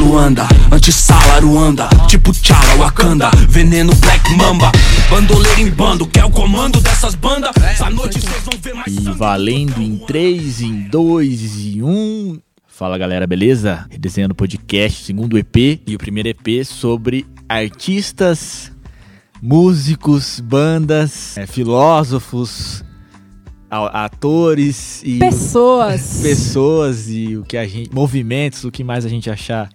Luanda, anti-sala Ruanda, tipo Tchala, Wakanda, veneno Black Mamba, bandoleiro em bando, que é o comando dessas bandas. Essa noite vocês vão ver mais E valendo em 3, em 2 e 1. Fala galera, beleza? Redesenhando o podcast, segundo EP e o primeiro EP sobre artistas, músicos, bandas, é, filósofos, atores e Pessoas. pessoas e o que a gente. movimentos, o que mais a gente achar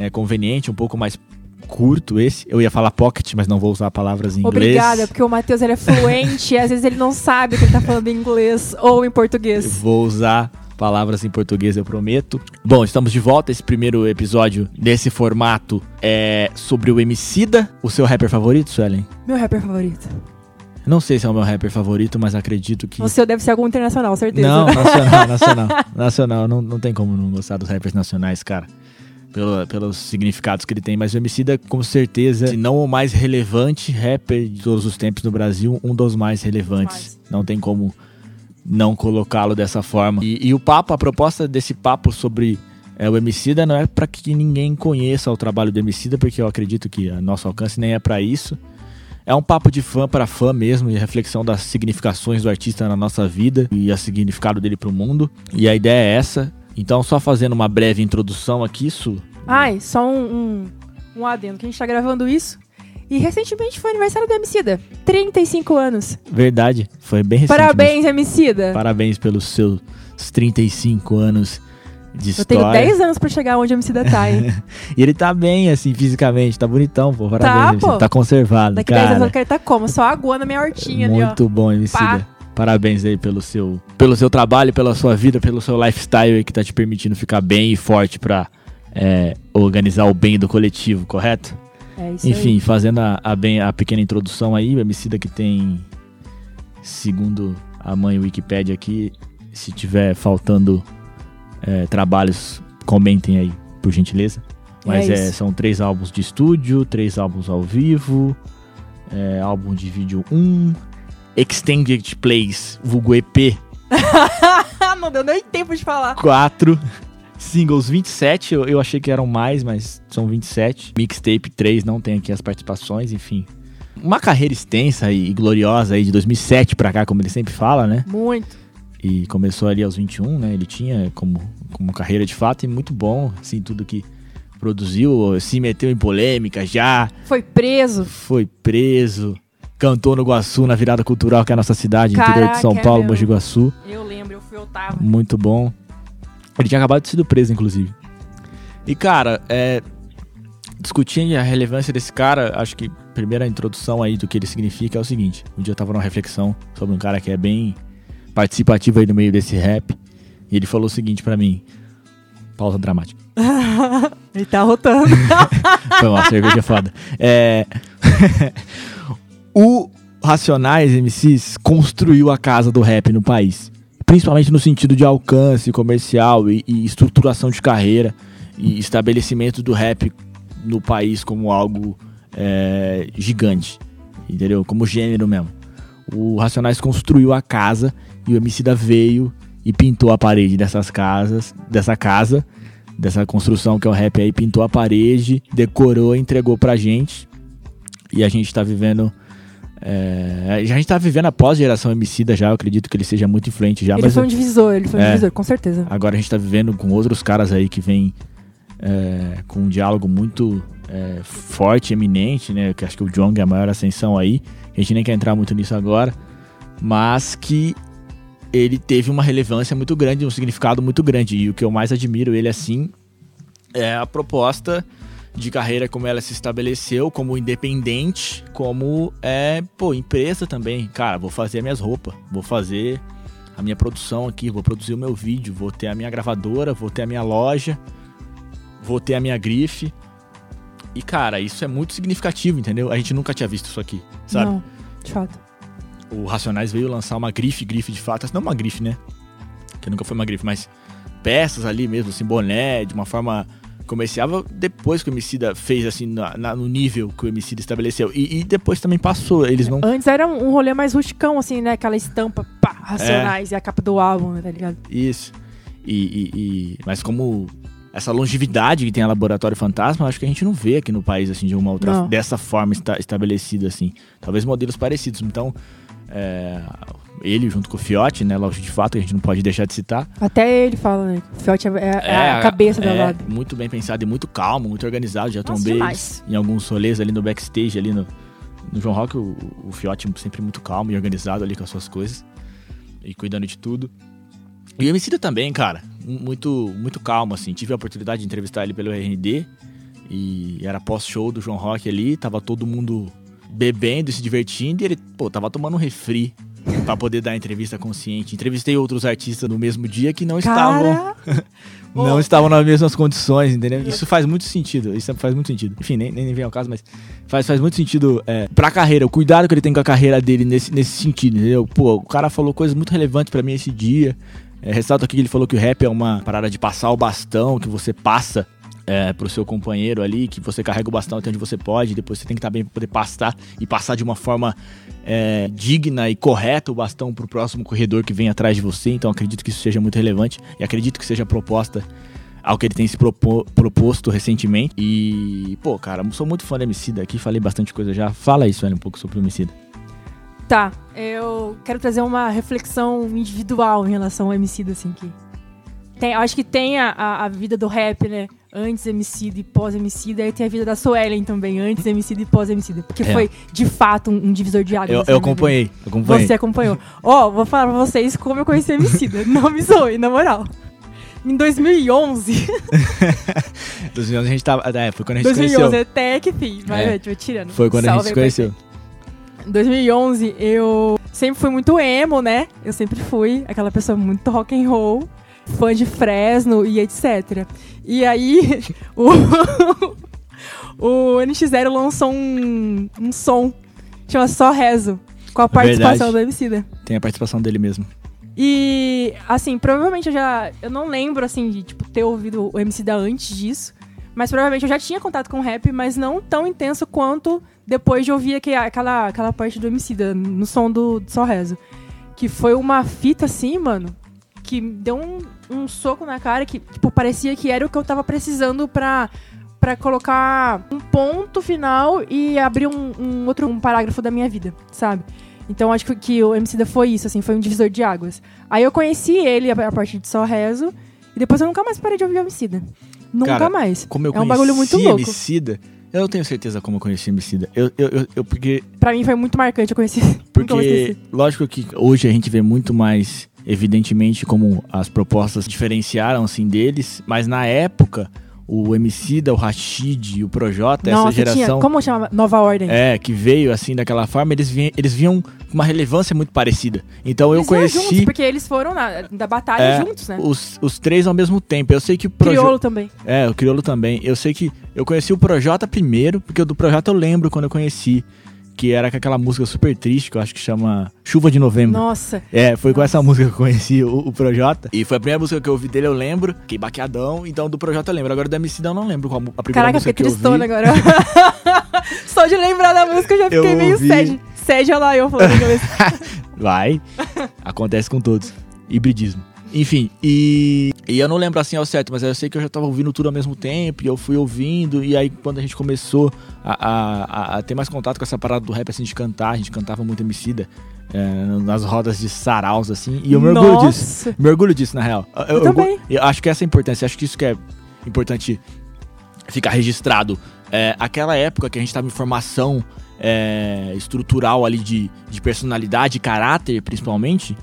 é, conveniente, um pouco mais curto esse. Eu ia falar pocket, mas não vou usar palavras em inglês. Obrigada, porque o Matheus ele é fluente e às vezes ele não sabe que ele tá falando em inglês ou em Eu português. Vou usar palavras em português, eu prometo. Bom, estamos de volta. Esse primeiro episódio desse formato é sobre o Emicida, o seu rapper favorito, Suelen? Meu rapper favorito. Não sei se é o meu rapper favorito, mas acredito que. O seu deve ser algum internacional, certeza. Não, nacional, nacional. Nacional, não, não tem como não gostar dos rappers nacionais, cara. Pelo, pelos significados que ele tem, mas o Emicida, com certeza, se não o mais relevante rapper de todos os tempos no Brasil, um dos mais relevantes. Mais. Não tem como não colocá-lo dessa forma. E, e o papo, a proposta desse papo sobre é, o Emicida não é para que ninguém conheça o trabalho do Emicida, porque eu acredito que a nosso alcance nem é para isso. É um papo de fã para fã mesmo, e reflexão das significações do artista na nossa vida e o significado dele pro mundo. E a ideia é essa. Então, só fazendo uma breve introdução aqui, Su. Ai, só um, um, um adendo, que a gente tá gravando isso. E recentemente foi aniversário do Emicida. 35 anos. Verdade, foi bem recente. Parabéns, Emicida. Parabéns pelos seus 35 anos de Eu tenho história. 10 anos pra chegar onde o Emicida tá, hein? E ele tá bem, assim, fisicamente, tá bonitão, pô. Parabéns, Tá, pô. tá conservado, Daqui 10 anos cara. eu quero estar como? Só aguando a minha hortinha ali, ó. Muito bom, Emicida. Pá. Parabéns aí pelo seu, pelo seu trabalho, pela sua vida, pelo seu lifestyle que tá te permitindo ficar bem e forte pra é, organizar o bem do coletivo, correto? É isso Enfim, aí. fazendo a, a bem, a pequena introdução aí, o Emicida que tem, segundo a mãe Wikipedia aqui, se tiver faltando é, trabalhos, comentem aí, por gentileza. Mas É é, são três álbuns de estúdio, três álbuns ao vivo, é, álbum de vídeo 1, Extended Plays, vulgo EP não deu nem tempo de falar. 4, singles 27, eu, eu achei que eram mais, mas são 27. Mixtape 3, não tem aqui as participações, enfim. Uma carreira extensa e gloriosa aí de 2007 pra cá, como ele sempre fala, né? Muito. E começou ali aos 21, né? Ele tinha como, como carreira de fato e muito bom, assim, tudo que produziu, se meteu em polêmica já, Foi preso. foi preso, cantou no Guaçu, na virada cultural, que é a nossa cidade, interior de Caraca, São é Paulo, mesmo. Mogi Guaçu. Eu lembro, eu fui Otávio. Muito bom. Ele tinha acabado de ser preso, inclusive. E, cara, é, discutindo a relevância desse cara, acho que a primeira introdução aí do que ele significa é o seguinte. Um dia eu tava numa reflexão sobre um cara que é bem participativo aí no meio desse rap. E ele falou o seguinte pra mim. Pausa dramática. Ele tá rotando. Foi uma cerveja foda. É... o Racionais MCs construiu a casa do rap no país. Principalmente no sentido de alcance comercial e, e estruturação de carreira e estabelecimento do rap no país como algo é, gigante. Entendeu? Como gênero mesmo. O Racionais construiu a casa e o Emicida veio e pintou a parede dessas casas, dessa casa, dessa construção que é o rap aí, pintou a parede, decorou, entregou pra gente. E a gente tá vivendo. É, a gente tá vivendo a pós-geração Emicida já, eu acredito que ele seja muito influente já, ele foi um divisor, ele foi um É. divisor, com certeza. agora a gente tá vivendo com outros caras aí que vêm é, com um diálogo muito é, forte, eminente, né? Que acho que o Jong é a maior ascensão aí. A gente nem quer entrar muito nisso agora, mas que ele teve uma relevância muito grande, um significado muito grande. E o que eu mais admiro ele assim é a proposta de carreira como ela se estabeleceu, como independente, como é, pô, empresa também. Cara, vou fazer minhas roupas, vou fazer a minha produção aqui, vou produzir o meu vídeo, vou ter a minha gravadora, vou ter a minha loja, vou ter a minha grife. E cara, isso é muito significativo, entendeu? A gente nunca tinha visto isso aqui, sabe? Não, de fato. o Racionais veio lançar uma grife, grife de fato, não uma grife, né? Que nunca foi uma grife, mas peças ali mesmo, assim, boné, de uma forma comercial, depois que o Emicida fez, assim, na- na- no nível que o Emicida estabeleceu. E, e depois também passou, eles não... Antes era um, rolê mais rusticão, assim, né? Aquela estampa, pá, racionais e a capa do álbum, né, tá ligado? Isso. E, e- e- mas como essa longevidade que tem a Laboratório Fantasma, acho que a gente não vê aqui no país, assim, de uma outra... Não. Dessa forma esta, estabelecida, assim. Talvez modelos parecidos. Então, é, ele junto com o Fiote, né, Laucho de Fato, que a gente não pode deixar de citar. Até ele fala, né? O Fiote é, é- é a cabeça da é, lado. Muito bem pensado e muito calmo, muito organizado. Já Nossa, tombei em alguns rolês ali no backstage, ali no, no João Rock, o, o Fiote sempre muito calmo e organizado ali com as suas coisas. E cuidando de tudo. E o Emicida também, cara. mu- Muito, muito calmo, assim. Tive a oportunidade de entrevistar ele pelo RND. E era pós-show do João Rock ali. Tava todo mundo bebendo e se divertindo. E ele, pô, tava tomando um refri pra poder dar entrevista consciente. Entrevistei outros artistas no mesmo dia que não estavam Cara, não Ô. estavam nas mesmas condições, entendeu? Isso faz muito sentido. Isso faz muito sentido. Enfim, nem, nem vem ao caso, mas faz, faz muito sentido é, pra carreira, o cuidado que ele tem com a carreira dele nesse, nesse sentido, entendeu? Pô, o cara falou coisas muito relevantes pra mim esse dia. É, ressalto aqui que ele falou que o rap é uma parada de passar o bastão, que você passa é, pro seu companheiro ali, que você carrega o bastão até onde você pode, depois você tem que estar bem pra poder passar e passar de uma forma é, digna e correta o bastão pro próximo corredor que vem atrás de você. Então acredito que isso seja muito relevante e acredito que seja proposta ao que ele tem se propo- proposto recentemente. E, pô, cara, sou muito fã do Emicida aqui, falei bastante coisa já. Fala aí, Sueli, um pouco sobre o Emicida. tá. Eu quero trazer uma reflexão individual em relação ao MC assim que tem, eu acho que tem a, a, a vida do rap, né? Antes MC e pós MC, aí tem a vida da Suelen também, antes MC e pós MC, porque É. foi de fato um, um divisor de águas. Eu, eu acompanhei, eu acompanhei. Você acompanhou. Ó, vou falar pra vocês como eu conheci Emicida. Não me zoe, na moral. Em 2011, 2011 a gente tava. É, foi quando a gente 2011 conheceu. é tech, enfim, mas É. tipo, tirando. Foi quando a gente Salve se conheceu. Em 2011, eu sempre fui muito emo, né? Eu sempre fui aquela pessoa muito rock and roll, fã de Fresno e etc. E aí, o, o NX0 lançou um, um som, chama Só Rezo, com a participação Verdade. do Emicida. Tem a participação dele mesmo. E, assim, provavelmente eu já. Eu não lembro, assim, de tipo, ter ouvido o MC da antes disso. Mas provavelmente eu já tinha contato com rap, mas não tão intenso quanto depois de ouvir aquela, aquela parte do MC da, no som do, do Só Rezo. Que foi uma fita assim, mano, que deu um, um soco na cara que, tipo, parecia que era o que eu tava precisando pra, pra colocar um ponto final e abrir um, um outro um parágrafo da minha vida, sabe? Então acho que, que o MC da foi isso, assim, foi um divisor de águas. Aí eu conheci ele a, a partir de Só Rezo, e depois eu nunca mais parei de ouvir o Emicida. Nunca Cara, mais. Como eu É um bagulho muito louco. Emicida, eu não tenho certeza como eu conheci Emicida. Eu, eu, eu, eu porque Pra mim foi muito marcante, eu conheci. Porque, lógico que hoje a gente vê muito mais, evidentemente, como as propostas diferenciaram, assim, deles. Mas na época, o Emicida, o Rashid, o Projota, essa Nossa, geração... tinha. Como chama? Nova Ordem. É, que veio assim daquela forma, eles, vi, eles viam uma relevância muito parecida. Então eu Eles juntos, conheci porque eles foram na, da batalha É, juntos, né? os, os três ao mesmo tempo. Eu sei que o Projota. Criolo também. É, o Criolo também. Eu sei que eu conheci o Projota primeiro, porque o do Projota eu lembro quando eu conheci. Que era com aquela música super triste, que eu acho que chama Chuva de Novembro. Nossa. É, foi com essa música que eu conheci o, o Projota. E foi a primeira música que eu ouvi dele, eu lembro. Fiquei baqueadão, então do Projota eu lembro. Agora do MC eu não lembro qual a primeira Caraca, música fiquei que eu tristona ouvi. agora. Só de lembrar da música eu já Eu fiquei meio ouvi. sede. Sede, olha lá, eu falando em inglês. Vai. Acontece com todos. Hibridismo. Enfim, e, e eu não lembro assim ao certo, mas eu sei que eu já tava ouvindo tudo ao mesmo tempo, e eu fui ouvindo, e aí quando a gente começou a, a, a- ter mais contato com essa parada do rap, assim, de cantar, a gente cantava muito Emicida, é, nas rodas de saraus, assim, e eu me orgulho disso. Nossa. Me orgulho disso, na real. Eu, Eu também. eu acho que essa é a importância, acho que isso que é importante ficar registrado. É, aquela época que a gente estava em formação é, estrutural ali de, de personalidade, caráter, principalmente,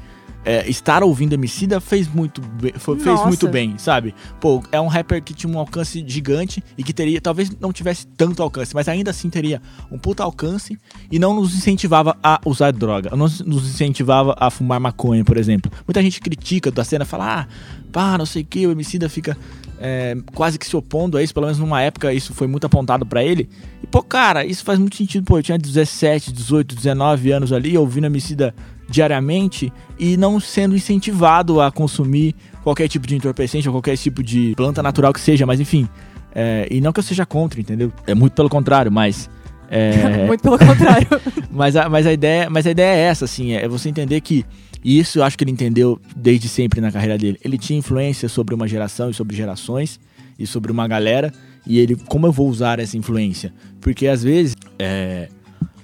é, estar ouvindo Emicida fez muito, bem, foi- fez muito bem, sabe? Pô, é um rapper que tinha um alcance gigante e que teria, talvez não tivesse tanto alcance, mas ainda assim teria um puta alcance e não nos incentivava a usar droga, não nos incentivava a fumar maconha, por exemplo. Muita gente critica da cena, fala, ah, pá, não sei o que, o Emicida fica é, quase que se opondo a isso, pelo menos numa época isso foi muito apontado pra ele. E, pô, cara, isso faz muito sentido, pô, eu tinha 17, 18, 19 anos ali, ouvindo Emicida diariamente e não sendo incentivado a consumir qualquer tipo de entorpecente ou qualquer tipo de planta natural que seja, mas enfim. é, e não que eu seja contra, entendeu? É muito pelo contrário, mas. é, Muito pelo contrário. mas, a, mas, a ideia, mas a ideia é essa, assim, é você entender que. E isso eu acho que ele entendeu desde sempre na carreira dele. Ele tinha influência sobre uma geração e sobre gerações. e sobre uma galera. E ele, como eu vou usar essa influência? Porque às vezes, é,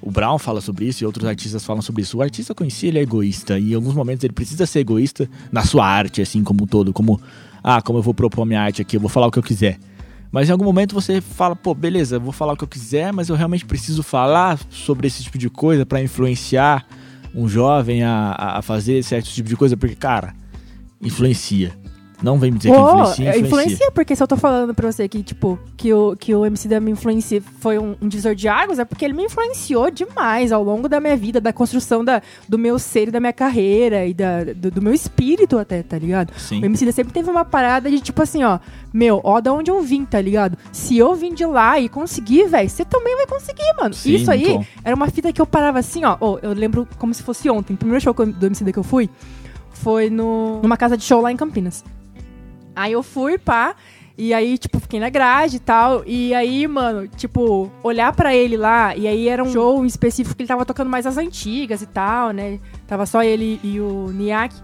o Brown fala sobre isso e outros artistas falam sobre isso. O artista conhecia ele é egoísta e em alguns momentos ele precisa ser egoísta na sua arte, assim como um todo. Como, ah, como eu vou propor minha arte aqui, eu vou falar o que eu quiser. Mas em algum momento você fala, pô, beleza, vou falar o que eu quiser, mas eu realmente preciso falar sobre esse tipo de coisa para influenciar um jovem a, a fazer certo tipo de coisa, porque, cara, influencia. Não vem me dizer que influencia, influencia. Influencia, porque se eu tô falando pra você que, tipo, que o, que o MC da me influencia foi um, um divisor de águas, é porque ele me influenciou demais ao longo da minha vida, da construção da, do meu ser e da minha carreira e da, do, do meu espírito até, tá ligado? Sim. O MC da sempre teve uma parada de, tipo assim, ó, meu, ó da onde eu vim, tá ligado? Se eu vim de lá e conseguir, velho, você também vai conseguir, mano. Sim, Isso aí bom. era uma fita que eu parava assim, ó, oh, eu lembro como se fosse ontem. O primeiro show do MC da que eu fui foi no, numa casa de show lá em Campinas. Aí eu fui, pá, e aí, tipo, fiquei na grade e tal. E aí, mano, tipo, olhar pra ele lá, e aí era um show específico que ele tava tocando mais as antigas e tal, né? Tava só ele e o Niak.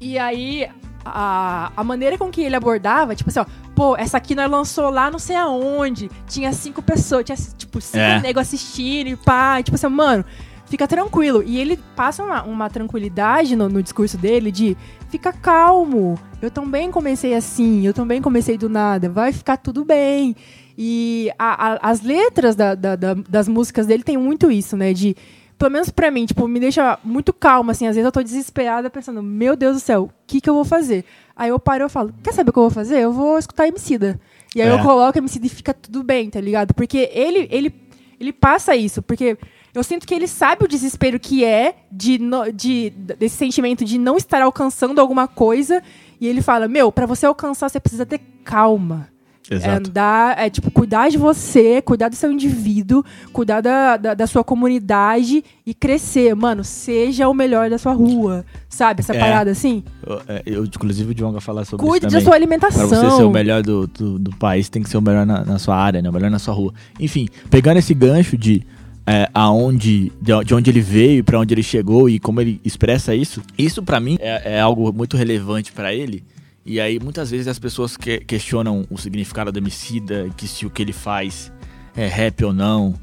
E aí, a, a maneira com que ele abordava, tipo assim, ó, pô, essa aqui nós lançou lá não sei aonde. Tinha cinco pessoas, tinha, tipo, cinco É. negros assistindo e pá. E, tipo assim, mano, fica tranquilo. E ele passa uma, uma tranquilidade no, no discurso dele de fica calmo. Eu também comecei assim, eu também comecei do nada, vai ficar tudo bem. E a- a- as letras da- da- da- das músicas dele tem muito isso, né? De, pelo menos pra mim, tipo, me deixa muito calma, assim. Às vezes eu tô desesperada pensando, meu Deus do céu, o que que eu vou fazer? Aí eu paro e falo, quer saber o que eu vou fazer? Eu vou escutar Emicida. E aí É. eu coloco Emicida e fica tudo bem, tá ligado? Porque ele, ele, ele passa isso, porque eu sinto que ele sabe o desespero que é de, no- de desse sentimento de não estar alcançando alguma coisa. E ele fala, meu, pra você alcançar, você precisa ter calma. É Exato. andar, é tipo, cuidar de você, cuidar do seu indivíduo, cuidar da, da, da sua comunidade e crescer. Mano, seja o melhor da sua rua. Sabe? Essa É. parada assim? Eu, é, eu, inclusive, o Djonga falar sobre Cuide isso da também. sua Pra alimentação. você ser o melhor do, do, do país, tem que ser o melhor na, na sua área, né? O melhor na sua rua. Enfim, pegando esse gancho de é, aonde, de, de onde ele veio, pra onde ele chegou e como ele expressa isso, isso pra mim é, é algo muito relevante pra ele. E aí, muitas vezes as pessoas que, questionam o significado do Emicida, que se o que ele faz é rap ou não,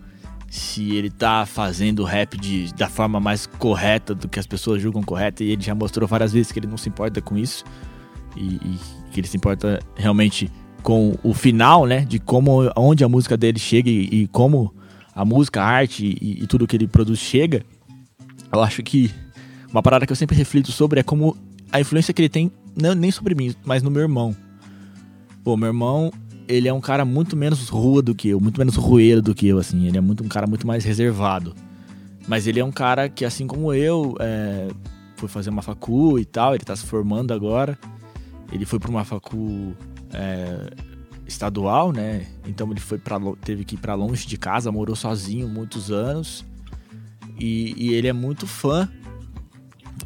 se ele tá fazendo rap de, da forma mais correta do que as pessoas julgam correta, e ele já mostrou várias vezes que ele não se importa com isso e, e que ele se importa realmente com o final, né? De como, onde a música dele chega e, e como a música, a arte e, e tudo que ele produz chega. Eu acho que uma parada que eu sempre reflito sobre é como a influência que ele tem, não, nem sobre mim, mas no meu irmão. Pô, meu irmão, ele é um cara muito menos rua do que eu, muito menos rueiro do que eu, assim. Ele é muito, um cara muito mais reservado. Mas ele é um cara que, assim como eu, é, foi fazer uma facu e tal, ele tá se formando agora. Ele foi para uma facu é, estadual, né? Então ele foi para teve que ir para longe de casa, morou sozinho muitos anos. E, e ele é muito fã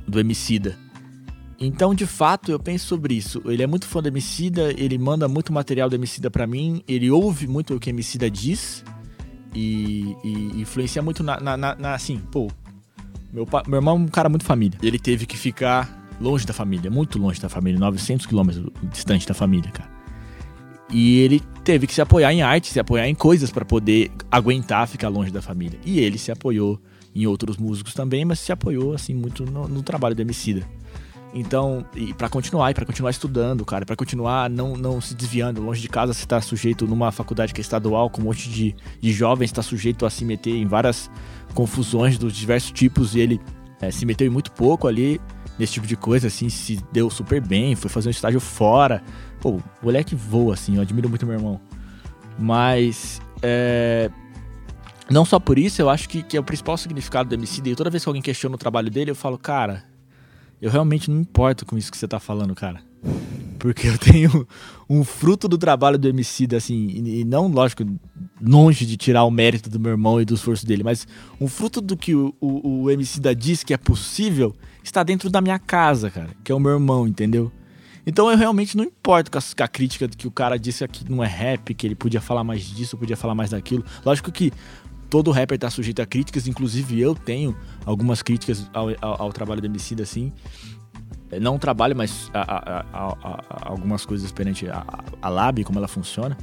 do Emicida. Então, de fato, eu penso sobre isso. Ele é muito fã do Emicida, ele manda muito material do Emicida pra mim, ele ouve muito o que o Emicida diz e, e influencia muito na, na, na- assim, pô, meu, meu irmão é um cara muito família. Ele teve que ficar longe da família, muito longe da família, 900 quilômetros distante da família, cara. E ele teve que se apoiar em arte, se apoiar em coisas pra poder aguentar ficar longe da família. E ele se apoiou em outros músicos também, mas se apoiou assim muito no, no trabalho do Emicida. Então, e para continuar, e para continuar estudando, cara, para continuar não, não se desviando, longe de casa você tá sujeito numa faculdade que é estadual, com um monte de, de jovens, está sujeito a se meter em várias confusões dos diversos tipos, e ele é, se meteu em muito pouco ali nesse tipo de coisa, assim, se deu super bem, foi fazer um estágio fora. Pô, o moleque voa, assim, eu admiro muito meu irmão. Mas, é, não só por isso, eu acho que, que é o principal significado do MC, e toda vez que alguém questiona o trabalho dele, eu falo, cara, eu realmente não importo com isso que você tá falando, cara. Porque eu tenho um fruto do trabalho do MC, assim, e, e não, lógico, longe de tirar o mérito do meu irmão e do esforço dele, mas um fruto do que o, o, o MC da diz que é possível está dentro da minha casa, cara, que é o meu irmão, entendeu? Então eu realmente não importo com a, com a crítica que o cara disse que não é rap, que ele podia falar mais disso, podia falar mais daquilo. Lógico que todo rapper tá sujeito a críticas, inclusive eu tenho algumas críticas ao, ao, ao trabalho do MC, assim. não trabalho, mas a, a, a, algumas coisas perante a, Lab, como ela funciona.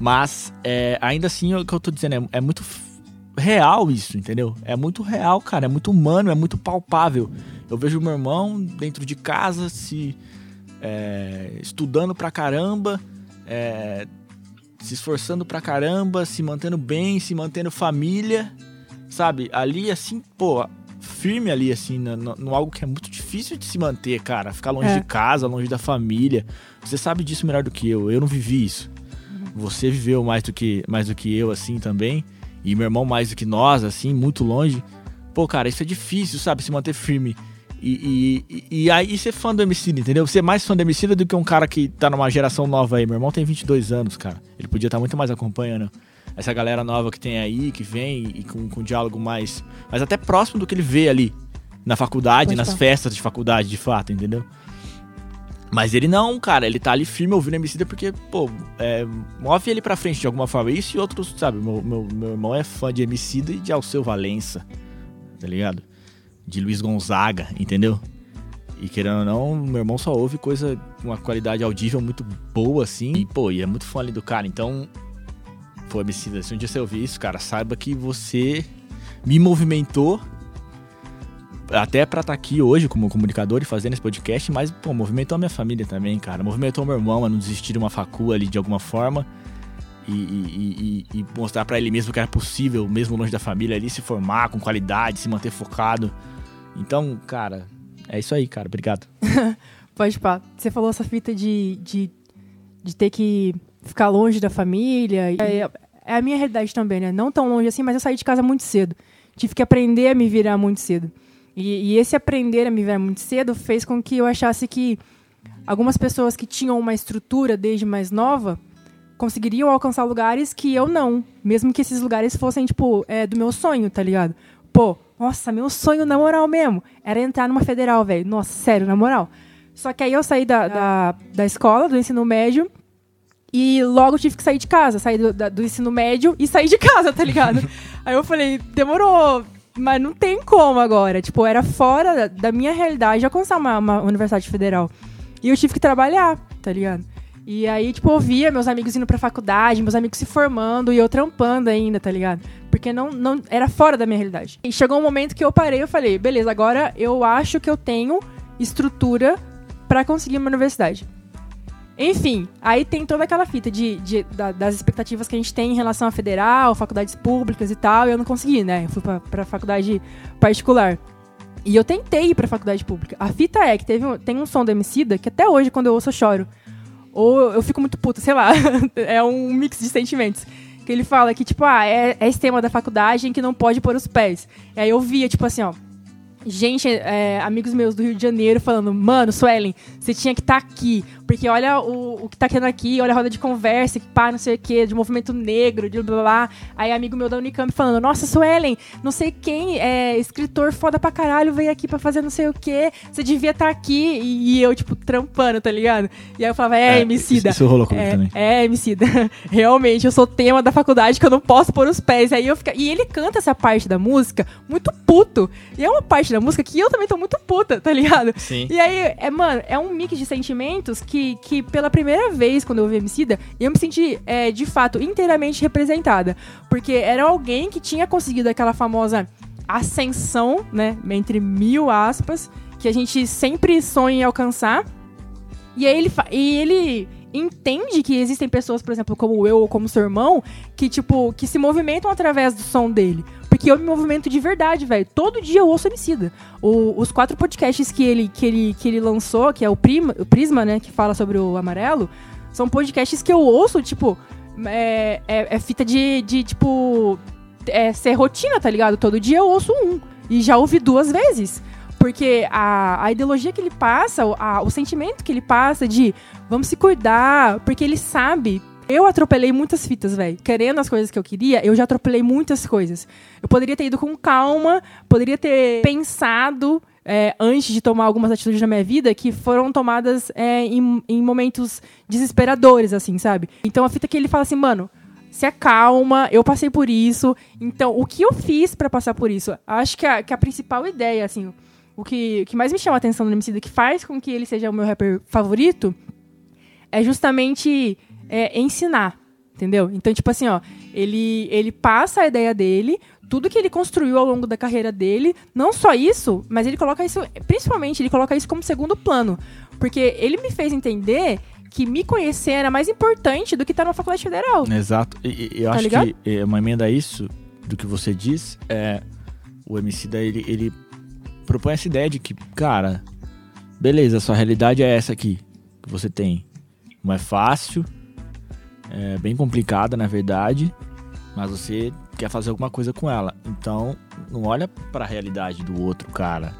Mas é, ainda assim, o que eu tô dizendo é, é, muito real isso, entendeu? É muito real, cara. É muito humano, é muito palpável. Eu vejo meu irmão dentro de casa se é, estudando pra caramba, é, se esforçando pra caramba, se mantendo bem, se mantendo família, sabe? Ali, assim, pô, firme ali, assim, no, no, algo que é muito difícil de se manter, cara. Ficar longe é. de casa, longe da família. Você sabe disso melhor do que eu. Eu não vivi isso. Uhum. Você viveu mais do que, mais do que eu, assim, também. E meu irmão mais do que nós, assim, muito longe. Pô, cara, isso é difícil, sabe? Se manter firme. E, e, e, aí ser fã do Emicida, entendeu? Ser mais fã do Emicida do que um cara que tá numa geração nova aí. Meu irmão tem 22 anos, cara. Ele podia estar tá muito mais acompanhando essa galera nova que tem aí, que vem e com, com um diálogo mais. Mas até próximo do que ele vê ali. Na faculdade, Pode nas falar. festas de faculdade, de fato, entendeu? Mas ele não, cara, ele tá ali firme ouvindo Emicida porque, pô, é, move ele pra frente de alguma forma. Isso e outros, sabe? Meu, meu, meu irmão é fã de Emicida e de Alceu Valença, tá ligado? De Luiz Gonzaga, entendeu? E querendo ou não, meu irmão só ouve coisa com uma qualidade audível muito boa, assim. E, pô, e é muito fã ali do cara. Então, Pô, Emicida, se um dia você ouvir isso, cara, saiba que você me movimentou até pra estar tá aqui hoje como comunicador e fazendo esse podcast, mas, pô, movimentou a minha família também, cara. Movimentou meu irmão a não desistir de uma facul ali de alguma forma. E, e, e, e mostrar para ele mesmo que era possível, mesmo longe da família, ali se formar com qualidade, se manter focado. Então, cara, é isso aí, cara. Obrigado. Pode pá. Você falou essa fita de, de, de ter que ficar longe da família. É, é, a minha realidade também, né? Não tão longe assim, mas eu saí de casa muito cedo. Tive que aprender a me virar muito cedo. E, e esse aprender a me virar muito cedo fez com que eu achasse que algumas pessoas que tinham uma estrutura desde mais nova conseguiriam alcançar lugares que eu não. Mesmo que esses lugares fossem, tipo, é, do meu sonho, tá ligado? Pô, nossa, meu sonho, na moral mesmo, era entrar numa federal, velho. Nossa, sério, na moral. Só que aí eu saí da, da, da escola, do ensino médio, e logo tive que sair de casa, sair do, da, do ensino médio e sair de casa, tá ligado? Aí eu falei, demorou, mas não tem como agora. Tipo, era fora da, da minha realidade alcançar uma, uma universidade federal. E eu tive que trabalhar, tá ligado? E aí, tipo, eu via meus amigos indo pra faculdade, meus amigos se formando e eu trampando ainda, tá ligado? Porque não, não era fora da minha realidade. E chegou um momento que eu parei eu falei, beleza, agora eu acho que eu tenho estrutura para conseguir uma universidade. Enfim, aí tem toda aquela fita de, de da, das expectativas que a gente tem em relação à federal, faculdades públicas e tal, e eu não consegui, né? Eu fui pra, pra faculdade particular. E eu tentei ir pra faculdade pública. A fita é que teve um, tem um som do Emicida que até hoje, quando eu ouço, eu choro. Ou eu fico muito puta, sei lá. é um mix de sentimentos. Que ele fala que, tipo, ah, é, é esse tema da faculdade em que não pode pôr os pés. E aí eu via, tipo assim, ó gente, é, amigos meus do Rio de Janeiro falando, mano, Suelen, você tinha que estar tá aqui. Porque olha o, o que tá querendo aqui, olha a roda de conversa, que pá, não sei o quê, de movimento negro, de blá blá blá. Aí amigo meu da Unicamp falando, nossa, Suelen, não sei quem, é escritor foda pra caralho, veio aqui pra fazer não sei o quê, você devia estar tá aqui. E, e, eu, tipo, trampando, tá ligado? E aí eu falava, é, é Emicida. Isso rolou comigo é, também. É, Emicida. Realmente, eu sou tema da faculdade que eu não posso pôr os pés. Aí eu fico... E ele canta essa parte da música muito puto. E é uma parte da música que eu também tô muito puta, tá ligado? Sim. E aí, é, mano, é um mix de sentimentos que que, que pela primeira vez, quando eu ouvi Emicida, eu me senti, é, de fato, inteiramente representada. Porque era alguém que tinha conseguido aquela famosa ascensão, né? Entre mil aspas, que a gente sempre sonha em alcançar. E aí ele, e ele entende que existem pessoas, por exemplo, como eu ou como seu irmão, que, tipo, que se movimentam através do som dele. Porque eu me movimento de verdade, velho. Todo dia eu ouço Emicida. O, os quatro podcasts que ele, que, ele, que ele lançou, que é o, Prima, o Prisma, né, que fala sobre o amarelo, são podcasts que eu ouço, tipo, é, é, é fita de, de, tipo, é, ser rotina, tá ligado? Todo dia eu ouço um. E já ouvi duas vezes. Porque a, a ideologia que ele passa, a, o sentimento que ele passa de vamos se cuidar, porque ele sabe. Eu atropelei muitas fitas, velho. Querendo as coisas que eu queria, eu já atropelei muitas coisas. Eu poderia ter ido com calma, poderia ter pensado é, antes de tomar algumas atitudes na minha vida que foram tomadas é, em, em momentos desesperadores, assim, sabe? Então a fita que ele fala assim, mano, se acalma, eu passei por isso. Então, o que eu fiz para passar por isso? Acho que a, que a principal ideia, assim, o que, o que mais me chama a atenção no Emicida, que faz com que ele seja o meu rapper favorito, é justamente é, ensinar, entendeu? Então, tipo assim, ó, ele, ele passa a ideia dele, tudo que ele construiu ao longo da carreira dele, não só isso, mas ele coloca isso, principalmente, ele coloca isso como segundo plano. Porque ele me fez entender que me conhecer era mais importante do que estar numa faculdade federal. Exato. E, e eu Tá acho ligado? que é, uma emenda a isso, do que você diz, é o MC da ele, ele propõe essa ideia de que, cara, beleza, sua realidade é essa aqui que você tem. Não é fácil, é bem complicada, na verdade, mas você quer fazer alguma coisa com ela. Então, não olha pra realidade do outro cara.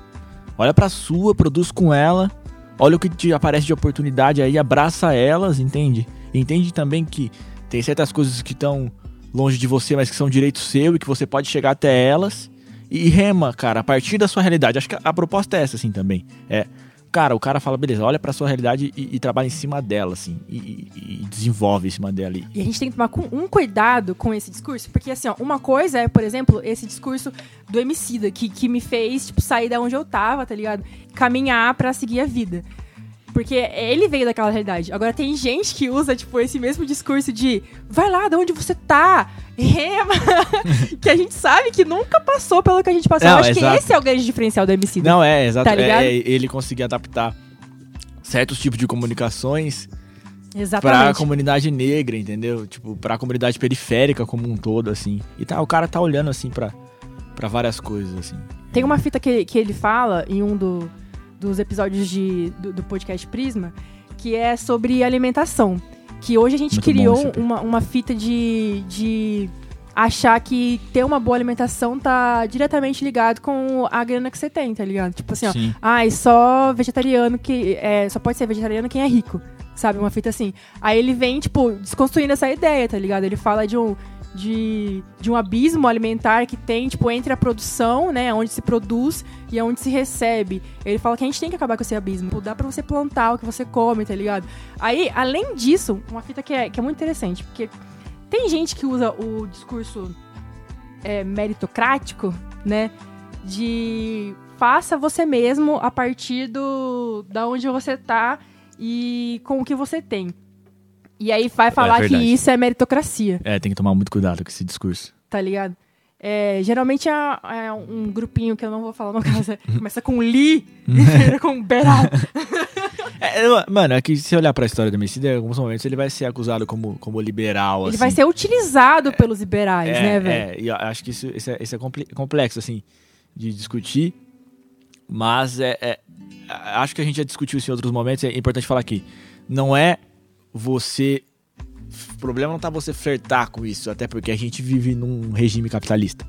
Olha pra sua, produz com ela, olha o que te aparece de oportunidade aí, abraça elas, entende? Entende também que tem certas coisas que estão longe de você, mas que são direito seu e que você pode chegar até elas. E rema, cara, a partir da sua realidade. Acho que a, proposta é essa, assim, também. É, cara, o cara fala, beleza, olha pra sua realidade e, e trabalha em cima dela, assim. E, e- desenvolve em cima dela. E, E a gente tem que tomar um cuidado com esse discurso, porque assim, ó, uma coisa é, por exemplo, esse discurso do Emicida, que, que me fez, tipo, sair da onde eu tava, tá ligado? Caminhar pra seguir a vida. Porque ele veio daquela realidade. Agora tem gente que usa, tipo, esse mesmo discurso de vai lá, de onde você tá, rema, que a gente sabe que nunca passou pelo que a gente passou. Não, eu acho exato. que esse é o grande diferencial do Emicida. Não, é, exato. Tá ligado? é, ele conseguir adaptar certos tipos de comunicações pra Exatamente. comunidade negra, entendeu? Tipo, pra comunidade periférica como um todo, assim. E tá, o cara tá olhando, assim, pra, pra várias coisas, assim. Tem uma fita que, que ele fala em um do- dos episódios de, do, do podcast Prisma, que é sobre alimentação. Que hoje a gente Muito criou uma, uma fita de, de achar que ter uma boa alimentação tá diretamente ligado com a grana que você tem, tá ligado? Tipo assim, ó, Sim. Ai, só vegetariano que. É, só pode ser vegetariano quem é rico. Sabe? Uma fita assim. Aí ele vem, tipo, desconstruindo essa ideia, tá ligado? Ele fala de um. De, de um abismo alimentar que tem, tipo, entre a produção, né, onde se produz e onde se recebe. Ele fala que a gente tem que acabar com esse abismo. Tipo, Dá pra você plantar o que você come, tá ligado? Aí, além disso, uma fita que é, que é muito interessante, porque tem gente que usa o discurso é, meritocrático, né? De faça você mesmo a partir do da onde você tá e com o que você tem. E aí vai falar que verdade. isso é meritocracia, É, tem que tomar muito cuidado com esse discurso. tá ligado? É, geralmente é, é um grupinho que eu não vou falar no caso, é- começa com Li, termina com Beral. É, mano, é que se olhar pra história do Messias, em alguns momentos ele vai ser acusado como, como liberal, Ele assim. vai ser utilizado pelos liberais, é, né, velho? É, e eu acho que isso, isso é, isso é complexo, assim, de discutir. Mas é, é- Acho que a gente já discutiu isso em outros momentos. É importante falar aqui. Não é você. O problema não tá você flertar com isso, até porque a gente vive num regime capitalista.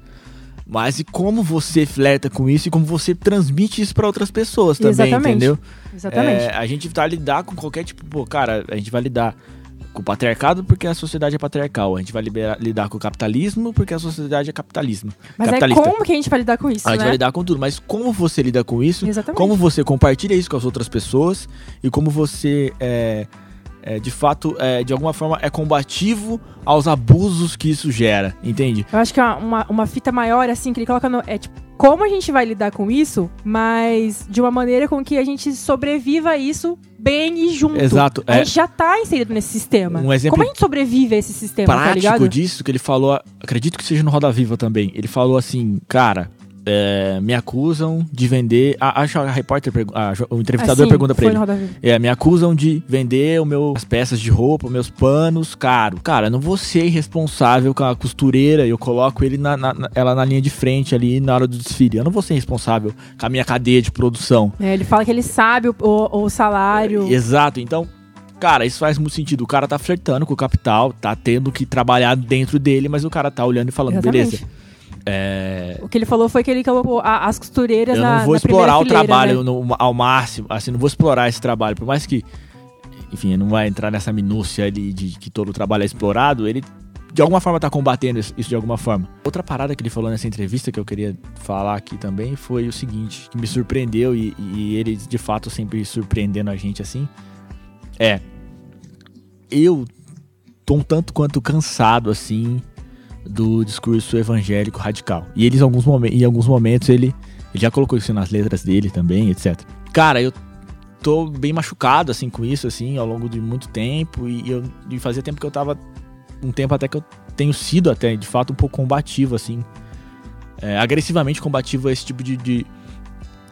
Mas e como você flerta com isso e como você transmite isso pra outras pessoas também, Exatamente. entendeu? Exatamente. É, a gente vai lidar com qualquer tipo, pô, cara, a gente vai lidar com o patriarcado porque a sociedade é patriarcal. A gente vai libera- lidar com o capitalismo porque a sociedade é capitalismo. Mas é como que a gente vai lidar com isso, A gente né? vai lidar com tudo, mas como você lida com isso, Exatamente. como você compartilha isso com as outras pessoas e como você é, é, de fato, é, de alguma forma, é combativo aos abusos que isso gera, entende? Eu acho que uma, uma, uma fita maior, assim, que ele coloca no, é tipo, como a gente vai lidar com isso, mas de uma maneira com que a gente sobreviva a isso bem e junto. Exato, A é. gente já tá inserido nesse sistema. Um exemplo Como a gente sobrevive a esse sistema, tá Prático ligado? disso que ele falou, acredito que seja no Roda Viva também. Ele falou assim, cara, é, me acusam de vender. Acho que a repórter, ah, o entrevistador Assim, pergunta pra foi ele. É, me acusam de vender o meu, as peças de roupa, meus panos caro. Cara, eu não vou ser responsável com a costureira e eu coloco ele na, na- ela na linha de frente ali na hora do desfile. Eu não vou ser responsável com a minha cadeia de produção. É, ele fala que ele sabe o, o- o salário. Exato, então, cara, isso faz muito sentido. O cara tá flertando com o capital, tá tendo que trabalhar dentro dele, mas o cara tá olhando e falando, Exatamente. beleza. É, O que ele falou foi que ele colocou as costureiras eu na não vou explorar o fileira, trabalho né? no- ao máximo, assim, não vou explorar esse trabalho, por mais que, enfim, não vai entrar nessa minúcia ali de que todo o trabalho é explorado, ele de alguma forma tá combatendo isso isso de alguma forma. Outra parada que ele falou nessa entrevista que eu queria falar aqui também foi o seguinte, que me surpreendeu e, e ele de fato sempre surpreendendo a gente assim, é eu tô um tanto quanto cansado assim do discurso evangélico radical. E eles, em alguns, momen- em alguns momentos, ele Ele já colocou isso nas letras dele também, etc. Cara, eu tô bem machucado, assim, com isso, assim, ao longo de muito tempo. E eu e fazia tempo que eu tava. Um tempo até que eu tenho sido, até, de fato, um pouco combativo, assim. É, agressivamente combativo a esse tipo de, de,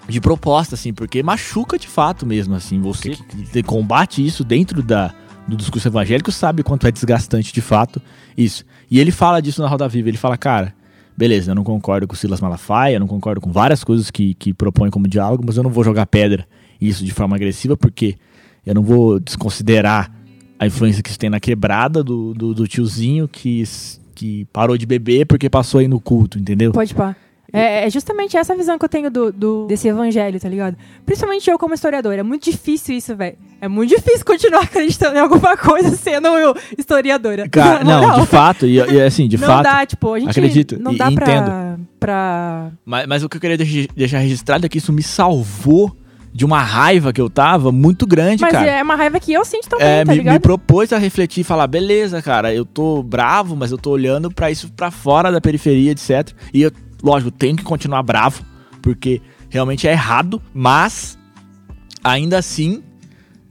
de proposta, assim, porque machuca de fato mesmo, assim. Você que combate isso dentro da, do discurso evangélico sabe quanto é desgastante de fato isso. E ele fala disso na Roda Viva. Ele fala, cara, beleza, eu não concordo com Silas Malafaia, eu não concordo com várias coisas que, que propõe como diálogo, mas eu não vou jogar pedra isso de forma agressiva, porque eu não vou desconsiderar a influência que isso tem na quebrada do, do, do tiozinho que, que parou de beber porque passou aí no culto, entendeu? Pode pá. É, é, justamente essa visão que eu tenho do, do, desse evangelho, tá ligado? Principalmente eu como historiador. É muito difícil isso, velho. É muito difícil continuar acreditando em alguma coisa sendo eu historiadora. Cara, não, de fato, e, e assim, de não fato. Não dá, tipo, a gente acredito, não dá e, pra, entendo. pra... Mas, mas o que eu queria deixar registrado é que isso me salvou de uma raiva que eu tava muito grande, Mas cara. é uma raiva que eu sinto também, é, tá me, ligado? me propôs a refletir e falar, beleza, cara, eu tô bravo, mas eu tô olhando para isso para fora da periferia, etc. E eu, lógico, tenho que continuar bravo, porque realmente é errado, mas ainda assim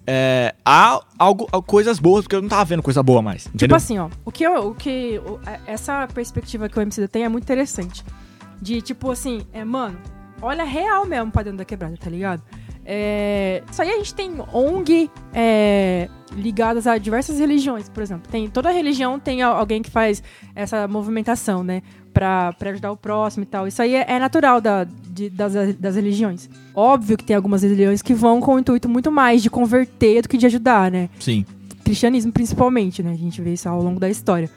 é, há algo, coisas boas, porque eu não tava vendo coisa boa mais. Tipo Entendeu? assim, ó, o que, eu, o que o- a- essa perspectiva que o MC tem é muito interessante. De tipo assim, é, mano, olha real mesmo pra dentro da quebrada, tá ligado? É, isso aí a gente tem ONG é, ligadas a diversas religiões, por exemplo. Tem, toda religião tem al- alguém que faz essa movimentação, né? Pra, pra ajudar o próximo e tal. Isso aí é, é natural da, de- das, das religiões. Óbvio que tem algumas religiões que vão com o intuito muito mais de converter do que de ajudar, né? Sim. cristianismo principalmente, né? A gente vê isso ao longo da história.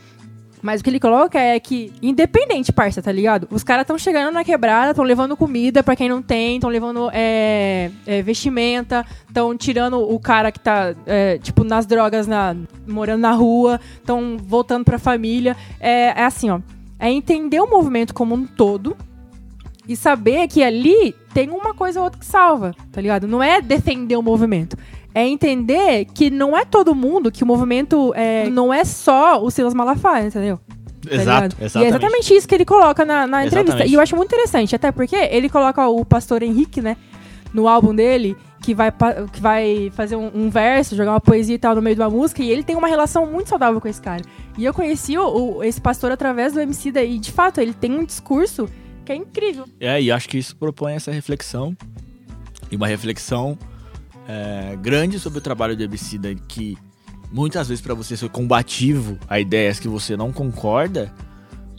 Mas o que ele coloca é que, independente, parça, tá ligado? Os caras estão chegando na quebrada, estão levando comida pra quem não tem, estão levando é, é, vestimenta, estão tirando o cara que tá, é, tipo, nas drogas, na, morando na rua, estão voltando pra família. É, é assim, ó. É entender o movimento como um todo e saber que ali tem uma coisa ou outra que salva, tá ligado? Não é defender o movimento. É entender que não é todo mundo, que o movimento é, não é só o Silas Malafaia, entendeu? Tá Exato, exatamente. E é exatamente isso que ele coloca na, na entrevista. Exatamente. E eu acho muito interessante, até porque ele coloca o pastor Henrique, né, no álbum dele, que vai, que vai fazer um, um verso, jogar uma poesia e tal no meio de uma música, e ele tem uma relação muito saudável com esse cara. E eu conheci o, o- esse pastor através do MC da, e de fato, ele tem um discurso que é incrível. É, e acho que isso propõe essa reflexão. E uma reflexão é, grande sobre o trabalho do Ebicida, que muitas vezes para você ser combativo a ideias que você não concorda,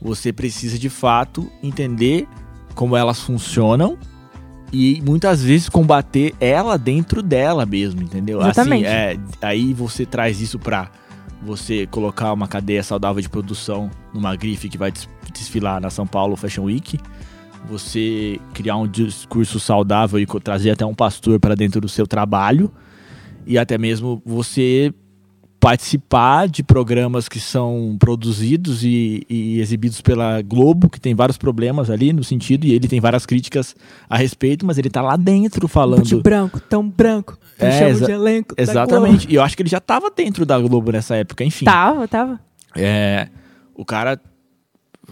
você precisa de fato entender como elas funcionam e muitas vezes combater ela dentro dela mesmo, entendeu? Exatamente. Assim, é, aí você traz isso pra você colocar uma cadeia saudável de produção numa grife que vai des- desfilar na São Paulo Fashion Week, você criar um discurso saudável e trazer até um pastor para dentro do seu trabalho e até mesmo você participar de programas que são produzidos e, e exibidos pela Globo, que tem vários problemas ali no sentido, e ele tem várias críticas a respeito, mas ele tá lá dentro De falando. branco, tão branco. É, chamo exa- de elenco. Exatamente. E eu acho que ele já tava dentro da Globo nessa época, enfim. Tava, tava. É, o cara.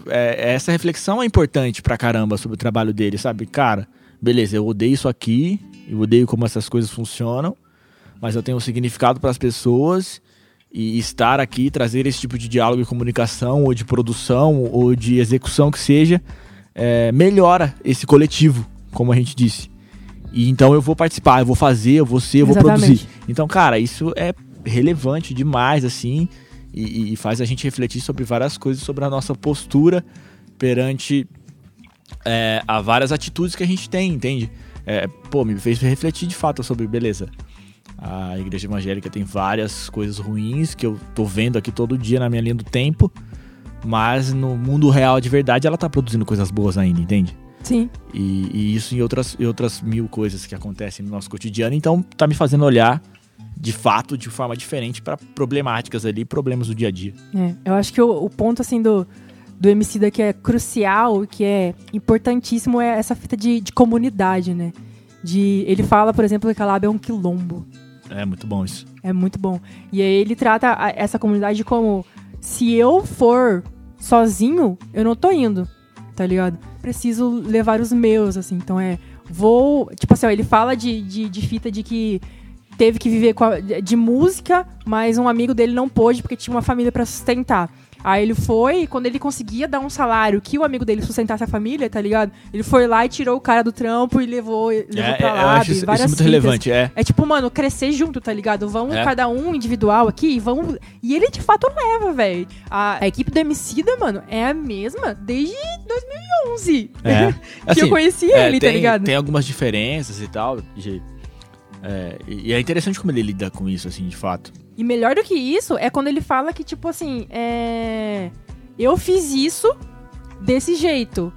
É, essa reflexão é importante pra caramba sobre o trabalho dele, sabe? Cara, beleza, eu odeio isso aqui, eu odeio como essas coisas funcionam, mas eu tenho um significado para as pessoas e estar aqui, trazer esse tipo de diálogo e comunicação, ou de produção, ou de execução que seja, é, melhora esse coletivo, como a gente disse. E então eu vou participar, eu vou fazer, eu vou ser, eu vou Exatamente. produzir. Então, cara, isso é relevante demais, assim, e, e faz a gente refletir sobre várias coisas, sobre a nossa postura perante é, a várias atitudes que a gente tem, entende? É, pô, me fez refletir de fato sobre, beleza, a igreja evangélica tem várias coisas ruins que eu tô vendo aqui todo dia na minha linha do tempo, mas no mundo real de verdade ela tá produzindo coisas boas ainda, entende? Sim. E, e isso em outras, em outras mil coisas que acontecem no nosso cotidiano. Então tá me fazendo olhar de fato de forma diferente para problemáticas ali, problemas do dia a dia. É, eu acho que o, o ponto, assim, do, do MC que é crucial que é importantíssimo é essa fita de, de comunidade, né? De, ele fala, por exemplo, que Calab é um quilombo. É muito bom isso. É muito bom. E aí ele trata a- essa comunidade como se eu for sozinho, eu não tô indo. tá ligado? Preciso levar os meus, assim. Então é. Vou. Tipo assim, ó, ele fala de, de, de fita de que teve que viver a, de música, mas um amigo dele não pôde porque tinha uma família para sustentar. Aí ele foi, e quando ele conseguia dar um salário que o amigo dele sustentasse a família, tá ligado? Ele foi lá e tirou o cara do trampo e levou, levou É, pra é, eu lá. isso, isso muito fitas. relevante, é. É tipo, mano, crescer junto, tá ligado? Vão É. cada um individual aqui e vão. E ele de fato leva, velho. A, a equipe do Emicida, mano, é a mesma desde 2011. É. que Assim, eu conheci é, ele, tem, tá ligado? Tem algumas diferenças e tal. de- é, e é interessante como ele lida com isso, assim, de fato. E melhor do que isso é quando ele fala que, tipo assim, é. Eu fiz isso desse jeito.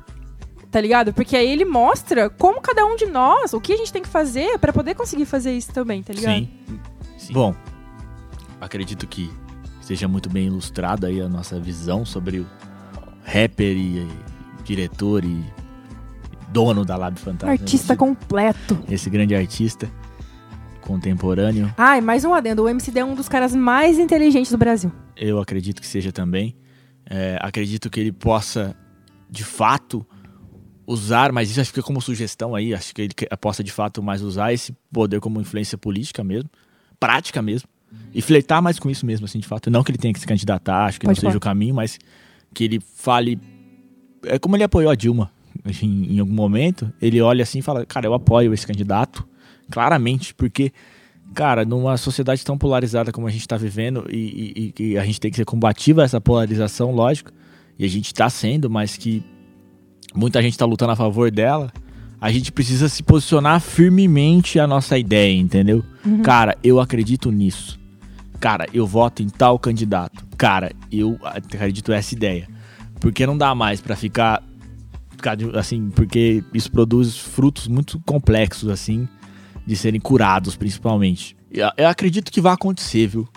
Tá ligado? Porque aí ele mostra como cada um de nós, o que a gente tem que fazer pra poder conseguir fazer isso também, tá ligado? Sim. Sim. Bom, acredito que seja muito bem ilustrada aí a nossa visão sobre o rapper e, e diretor e dono da Lab Fantasma. Artista esse, completo. esse grande artista contemporâneo. Ah, e mais um adendo. O MCD é um dos caras mais inteligentes do Brasil. Eu acredito que seja também. É, acredito que ele possa, de fato, usar, mas isso acho que como sugestão aí, acho que ele que- possa, de fato, mais usar esse poder como influência política mesmo, prática mesmo, e flertar mais com isso mesmo, assim, de fato. Não que ele tenha que se candidatar, acho que Pode não seja falar. o caminho, mas que ele fale... É como ele apoiou a Dilma assim, em algum momento, ele olha assim e fala, cara, eu apoio esse candidato, claramente, porque cara, numa sociedade tão polarizada como a gente está vivendo e, e- e a gente tem que ser combativo a essa polarização, lógico, e a gente está sendo, mas que muita gente está lutando a favor dela, a gente precisa se posicionar firmemente a nossa ideia, entendeu? Cara, eu acredito nisso. Cara, eu voto em tal candidato. Cara, eu acredito nessa ideia. Porque não dá mais pra ficar assim, porque isso produz frutos muito complexos assim de serem curados, principalmente. Eu, acredito que vai acontecer, viu?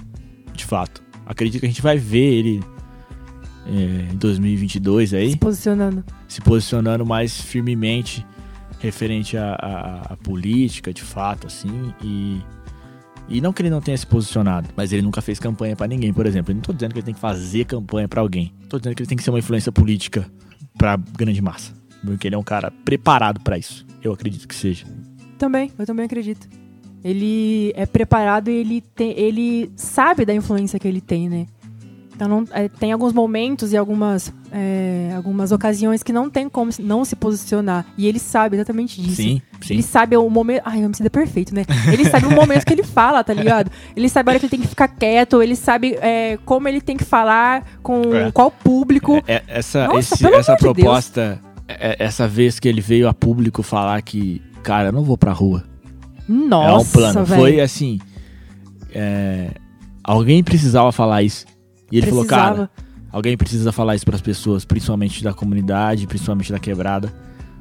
De fato. Acredito que a gente vai ver ele é, em 2022 aí, Se posicionando. se posicionando mais firmemente referente à, política, de fato, assim, e... E não que ele não tenha se posicionado, mas ele nunca fez campanha pra ninguém, por exemplo. Eu não tô dizendo que ele tem que fazer campanha pra alguém. Tô dizendo que ele tem que ser uma influência política pra grande massa. Porque ele é um cara preparado pra isso. Eu acredito que seja. Também, eu também acredito. Ele é preparado e ele, tem, ele sabe da influência que ele tem, né? Então não, é, tem alguns momentos e algumas, é, algumas ocasiões que não tem como não se posicionar. E ele sabe exatamente disso. Sim, sim. Ele sabe o momento. Ai, o homicida é perfeito, né? Ele sabe o momento que ele fala, tá ligado? Ele sabe a hora que ele tem que ficar quieto, ele sabe é, como ele tem que falar, com É. qual público. É, é, essa Nossa, esse- essa de proposta, é- essa vez que ele veio a público falar que, cara, eu não vou pra rua. Nossa, é um plano. velho. Foi assim. é, alguém precisava falar isso. E ele falou, Precisava. cara, alguém precisa falar isso pras pessoas, principalmente da comunidade, principalmente da quebrada.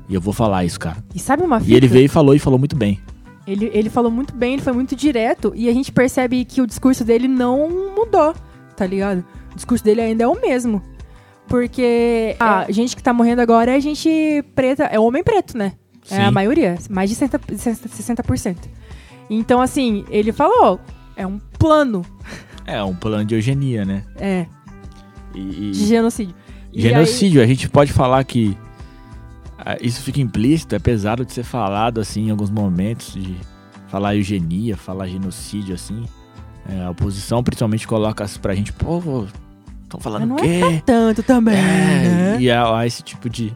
E eu vou falar isso, cara. E sabe uma E fita? ele veio e falou e falou muito bem. Ele, ele falou muito bem, ele foi muito direto e a gente percebe que o discurso dele não mudou, tá ligado? O discurso dele ainda é o mesmo. Porque a gente que tá morrendo agora é gente preta, é homem preto, né? É Sim. a maioria, mais de 60%. 60%. Então, assim, ele falou, é um plano, É um plano de eugenia, né? é, E, e- de genocídio. E genocídio, a gente pode falar que ah, isso fica implícito, é pesado de ser falado assim em alguns momentos, de falar eugenia, falar genocídio, assim. É, a oposição principalmente coloca pra gente, pô, estão falando não o é quê? pra tanto também, É, né? e há, há esse tipo de,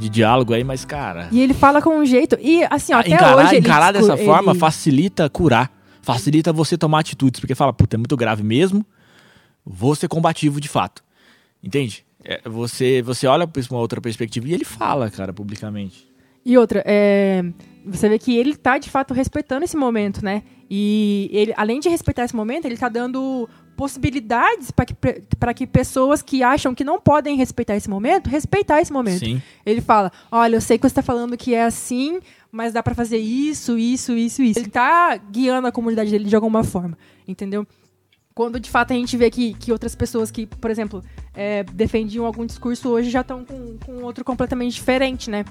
de diálogo aí, mas, cara, E ele fala com um jeito. E assim, ó, até encarar, hoje. Encarar dessa forma ele- facilita curar, facilita você tomar atitudes, porque fala, puta, é muito grave mesmo, vou ser combativo de fato. Entende? É, você, você olha pra uma outra perspectiva e ele fala, cara, publicamente. E outra, é, você vê que ele tá de fato respeitando esse momento, né? E ele, além de respeitar esse momento, ele tá dando possibilidades para que, para que pessoas que acham que não podem respeitar esse momento, respeitar esse momento. Sim. Ele fala: Olha, eu sei que você tá falando que é assim, mas dá pra fazer isso, isso, isso, isso. Ele tá guiando a comunidade dele de alguma forma, entendeu? Quando de fato a gente vê que, que outras pessoas que, por exemplo, é, defendiam algum discurso hoje já estão com, com outro completamente diferente, né?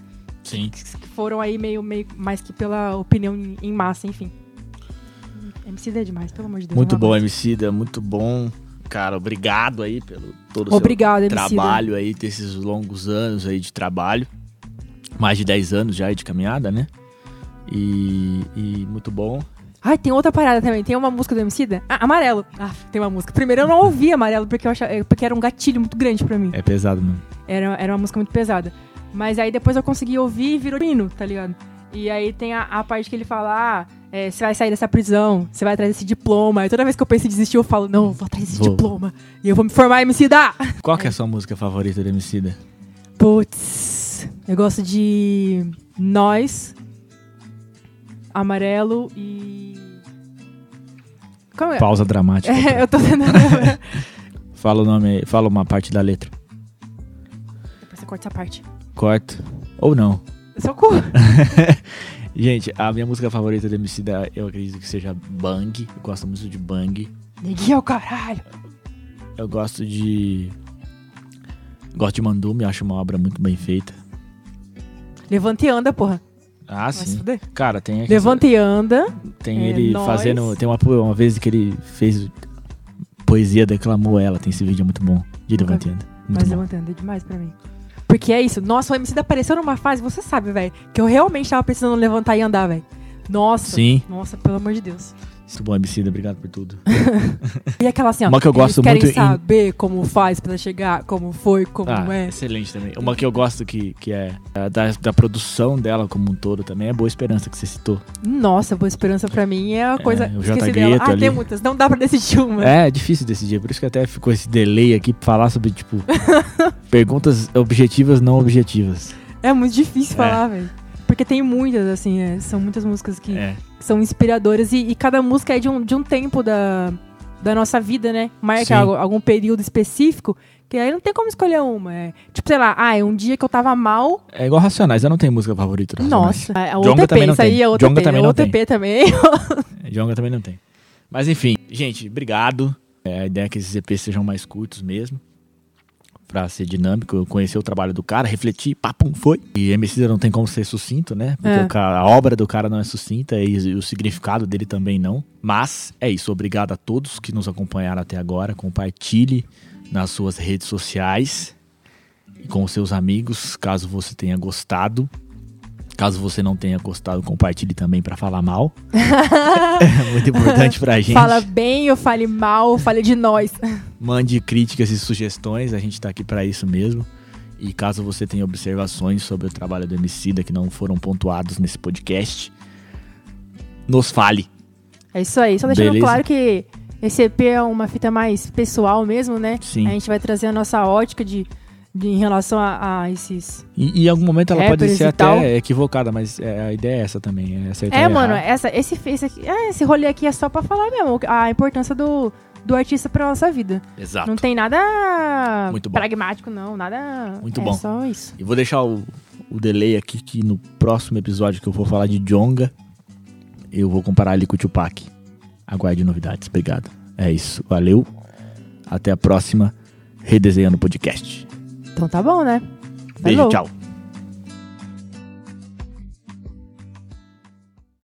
Sim. que foram aí meio, meio mais que pela opinião em massa, enfim. MC é demais, pelo amor de Deus. Muito um bom. Emicida, muito bom. Cara, obrigado aí pelo todo o Obrigado, seu Emicida. trabalho aí, desses longos anos aí de trabalho. Mais de 10 anos já aí de caminhada, né? E, e muito bom. Ai, tem outra parada também. Tem uma música do Emicida. Ah, Amarelo. Ah, tem uma música. Primeiro eu não ouvi Amarelo porque, eu achava, porque era um gatilho muito grande pra mim. É pesado, mano. Era, era uma música muito pesada. Mas aí depois eu consegui ouvir e virou hino, tá ligado? E aí tem a, a parte que ele fala, ah, é, você vai sair dessa prisão, você vai atrás desse diploma. E toda vez que eu penso em desistir, eu falo, não, vou atrás desse Vou. diploma. E eu vou me formar MC da. Qual que é a sua música favorita do Emicida? Putz, eu gosto de Nós, Amarelo e... Como é? Pausa dramática. É, eu tô tentando... Fala o nome aí, fala uma parte da letra. Depois você corta essa parte. Corta. Ou não. Cu. Gente, a minha música favorita do Emicida, eu acredito que seja Bang. Eu gosto muito de Bang. Neguinho é o caralho. Eu gosto de. Gosto de Mandume, acho uma obra muito bem feita. Levanta e anda, porra. Ah, Vai sim. fuder. Cara, tem aqui- Levanta e anda. Tem é, ele nós. fazendo. Tem uma, uma vez que ele fez poesia, declamou ela. Tem esse vídeo é muito bom. De Nunca Levante e Anda. Muito Mas bom. levanta e anda é demais pra mim. Porque é isso. Nossa, o MC da apareceu numa fase, você sabe, velho, que eu realmente tava precisando levantar e andar, velho. Nossa. Sim. Nossa, pelo amor de Deus. Muito bom, Emicida. Obrigado por tudo. E aquela assim, ó. Uma que eu gosto querem muito em- saber como faz pra chegar, como foi, como Ah, é. excelente também. Uma que eu gosto que, que é da, da produção dela como um todo também é Boa Esperança que você citou. Nossa, Boa Esperança pra mim é a coisa. o esqueci J. dela. Gueto Ah, ali. tem muitas. Não dá pra decidir uma. É, é difícil decidir, por isso que até ficou esse delay aqui pra falar sobre, tipo, perguntas objetivas não objetivas. É muito difícil É. falar, velho. Porque tem muitas, assim, é, são muitas músicas que É. são inspiradoras e, e cada música é de um, de um tempo da, da nossa vida, né? Marca algo- algum período específico, que aí não tem como escolher uma. É, tipo, sei lá, ah, é um dia que eu tava mal. É igual Racionais, eu não tenho música favorita. Nossa, é Jonga OTP, também não isso aí tem. é OTP, Jonga também é não OTP também. Jonga também não tem. Mas enfim, gente, obrigado. É, a ideia é que esses EPs sejam mais curtos mesmo. Pra ser dinâmico, conhecer o trabalho do cara, refletir, papum, foi. E MC não tem como ser sucinto, né? Porque É. cara- a obra do cara não é sucinta e o significado dele também não. Mas é isso, obrigado a todos que nos acompanharam até agora. Compartilhe nas suas redes sociais e com os seus amigos, caso você tenha gostado. Caso você não tenha gostado, compartilhe também pra falar mal. é muito importante pra gente. Fala bem ou fale mal, fale de nós. Mande críticas e sugestões, a gente tá aqui pra isso mesmo. E caso você tenha observações sobre o trabalho do Emicida que não foram pontuados nesse podcast, nos fale. É isso aí. Só deixando Beleza. claro que esse EP é uma fita mais pessoal mesmo, né? Sim. A gente vai trazer a nossa ótica de, de- em relação a, a esses. E, e em algum momento ela pode ser até tal. equivocada, mas é, a ideia é essa também. É, acertar É, e mano, essa, esse, esse, aqui, é, esse rolê aqui é só pra falar mesmo a importância do, do artista pra nossa vida. Exato. Não tem nada Muito bom. pragmático, não. Nada. Muito é bom. só isso. E vou deixar o, o delay aqui que no próximo episódio que eu for falar de Jonga, eu vou comparar ele com o Tupac. Aguarde novidades. Obrigado. É isso. Valeu. Até a próxima. Redesenhando o podcast. Então tá bom, né? Beijo, Falou. tchau.